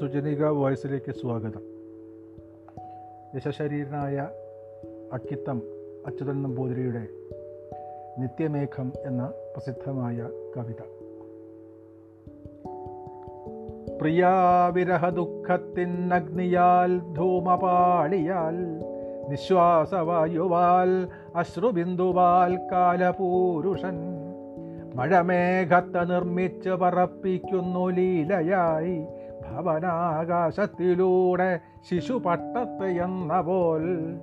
സുജനിക വോയിസിലേക്ക് സ്വാഗതം. യശശരീരനായ അക്കിത്തം അച്യുതൻ നമ്പൂതിരിയുടെ നിത്യമേഘം എന്ന പ്രസിദ്ധമായ കവിത. പ്രിയാവിരഹ ദുഃഖത്തിനഗ്നിയാൽ ധൂമപാളിയാൽ നിശ്വാസവായുവാൽ അശ്രുബിന്ദുവാൽ കാലപൂരുഷൻ മഴമേഘത്തെ നിർമ്മിച്ച് പറപ്പിക്കുന്നു ലീലയായി ഭവനാകാശത്തിലൂടെ ശിശുപട്ടത്ത് എന്ന പോൽ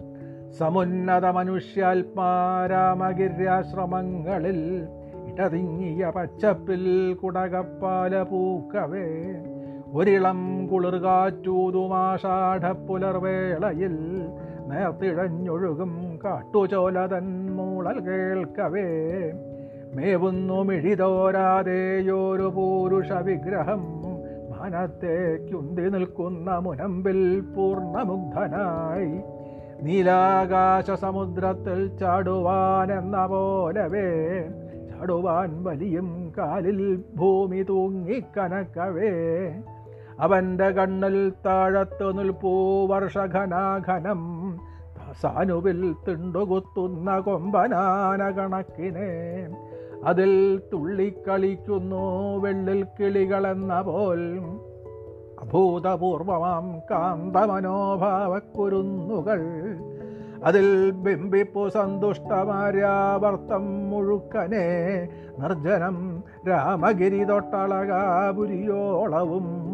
സമുന്നത മനുഷ്യാത്മാരാമഗിര്യാശ്രമങ്ങളിൽ ഇടതിങ്ങിയ പച്ചപ്പിൽ കുടകപ്പാല പൂക്കവേ. ഒരിളം കുളിർകാറ്റൂതുമാഷാഢപ്പുലർവേളയിൽ നേർത്തിഴഞ്ഞൊഴുകും കാട്ടുചോലതൻ മൂളൽ കേൾക്കവേ. മേവുന്നു മിഴിതോരാതെയോരു പൂരുഷ വിഗ്രഹം മാനത്തേക്കുന്തി നിൽക്കുന്ന മുനമ്പിൽ പൂർണമുഗ്ധനായി നീലാകാശ സമുദ്രത്തിൽ ചാടുവാൻ എന്ന പോലവേ ചാടുവാൻ വലിയും കാലിൽ ഭൂമി തൂങ്ങിക്കനക്കവേ. അവന്റെ കണ്ണിൽ താഴത്തു നിൽപ്പൂ വർഷഘനാഘനം സാനുവിൽ തിണ്ടുകുത്തുന്ന കൊമ്പനാന കണക്കിനെ അതിൽ തുള്ളിക്കളിക്കുന്നു വെള്ളിൽ കിളികളെന്ന പോൽ. അഭൂതപൂർവമാം കാന്തമനോഭാവക്കുരുന്നുകൾ. അതിൽ ബിംബിപ്പു സന്തുഷ്ടമാര്യാവർത്തം മുഴുക്കനെ നിർജനം രാമഗിരി തൊട്ടളകാപുരിയോളവും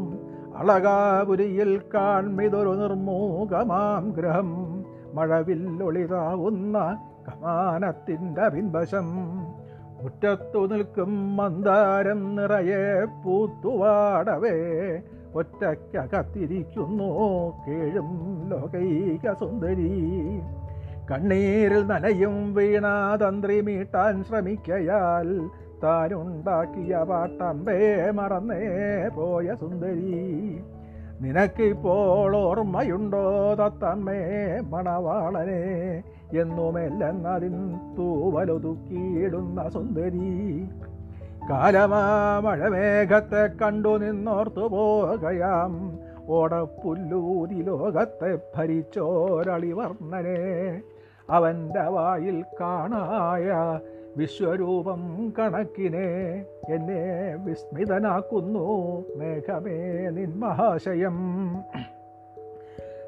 അളകാപുരിയിൽ കാൺമിതൊരു നിർമൂകമാം ഗ്രഹം മഴവിൽ മഴവില്ലൊളിതാവുന്ന കമാനത്തിന്റെ പിൻവശം. മുറ്റത്തു നിൽക്കും മന്ദാരം നിറയെ പൂത്തുവാടവേ. ഒറ്റയ്ക്കകത്തിരിക്കുന്നു കേഴും ലോകൈക സുന്ദരി കണ്ണീരിൽ നനയും വീണാതന്ത്രി മീട്ടാൻ ശ്രമിക്കയാൽ താനുണ്ടാക്കിയ പാട്ടമ്പേ മറന്നേ പോയ സുന്ദരി. നിനക്കിപ്പോൾ ഓർമ്മയുണ്ടോ തത്തമ്മേ മണവാളനെ? എന്നുമെല്ലെന്നതിൻ തൂവലൊതുക്കിയിടുന്ന സുന്ദരി. കാലമാ മഴമേഘത്തെ കണ്ടു നിന്നോർത്തു പോകയാം. ഓടപ്പുല്ലൂതി ലോകത്തെ ഭരിച്ചോരളിവർണനെ അവന്റെ വായിൽ കാണായ വിശ്വരൂപം കണക്കിനെ. എന്നെ വിസ്മിതനാക്കുന്നു. മേഘമേ നിൻ മഹാശയം.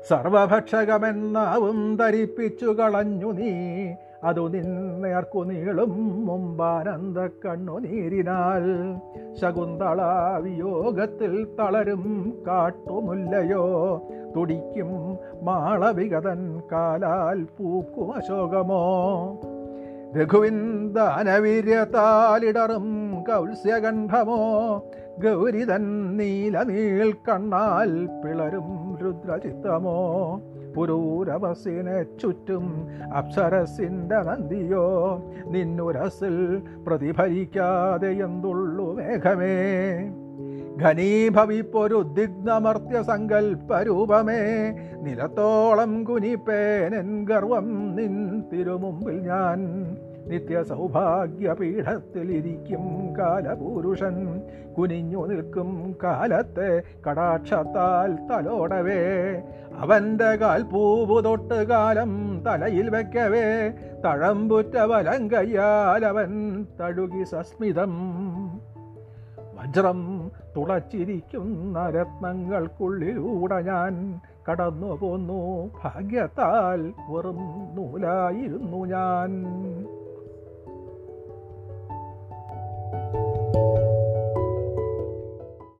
സർവഭക്ഷകമെന്നാവും ധരിപ്പിച്ചു കളഞ്ഞു നീ. അതു നിന്നേർക്കു നീളും മുമ്പാനന്ദ കണ്ണുനീരിനാൽ ശകുന്തള വിയോഗത്തിൽ തളരും കാട്ടുമുല്ലയോ. തുടിക്കും മാളവികതൻ കാലാൽ പൂക്കും അശോകമോ. രഘുവിൻ ദാനവീര്യത്താലിടറും കൗത്സ്യകണ്ഠമോ ഗൗരിതൻ നീല നീൾക്കണ്ണാൽ പിളരും രുദ്രചിത്തമോ പുരൂരവസിനെ ചുറ്റും അപ്സരസിന്റെ നന്ദിയോ? നിന്നുരസിൽ പ്രതിഫലിക്കാതെ എന്തുള്ളു മേഘമേ? ഘനീഭവിപ്പൊരുദ്ദിഗ്നമർത്യ സങ്കൽപ്പരൂപമേ? നിലത്തോളം കുനിപ്പേനൻ ഗർവം നിൻ തിരുമുമ്പിൽ ഞാൻ. നിത്യ സൗഭാഗ്യപീഠത്തിലിരിക്കും കാലപുരുഷൻ. കുനിഞ്ഞു നിൽക്കും കാലത്തെ കടാക്ഷത്താൽ തലോടവേ. അവന്റെ കാൽപൂവു തൊട്ട് കാലം തലയിൽ വെക്കവേ. തഴമ്പുറ്റ വലം കയ്യാൽ അവൻ തഴുകി സസ്മിതം. വജ്രം തുളച്ചിരിക്കുന്ന രത്നങ്ങൾക്കുള്ളിലൂടെ ഞാൻ കടന്നു പോന്നു ഭാഗ്യത്താൽ വെറും നൂലായിരുന്നു ഞാൻ.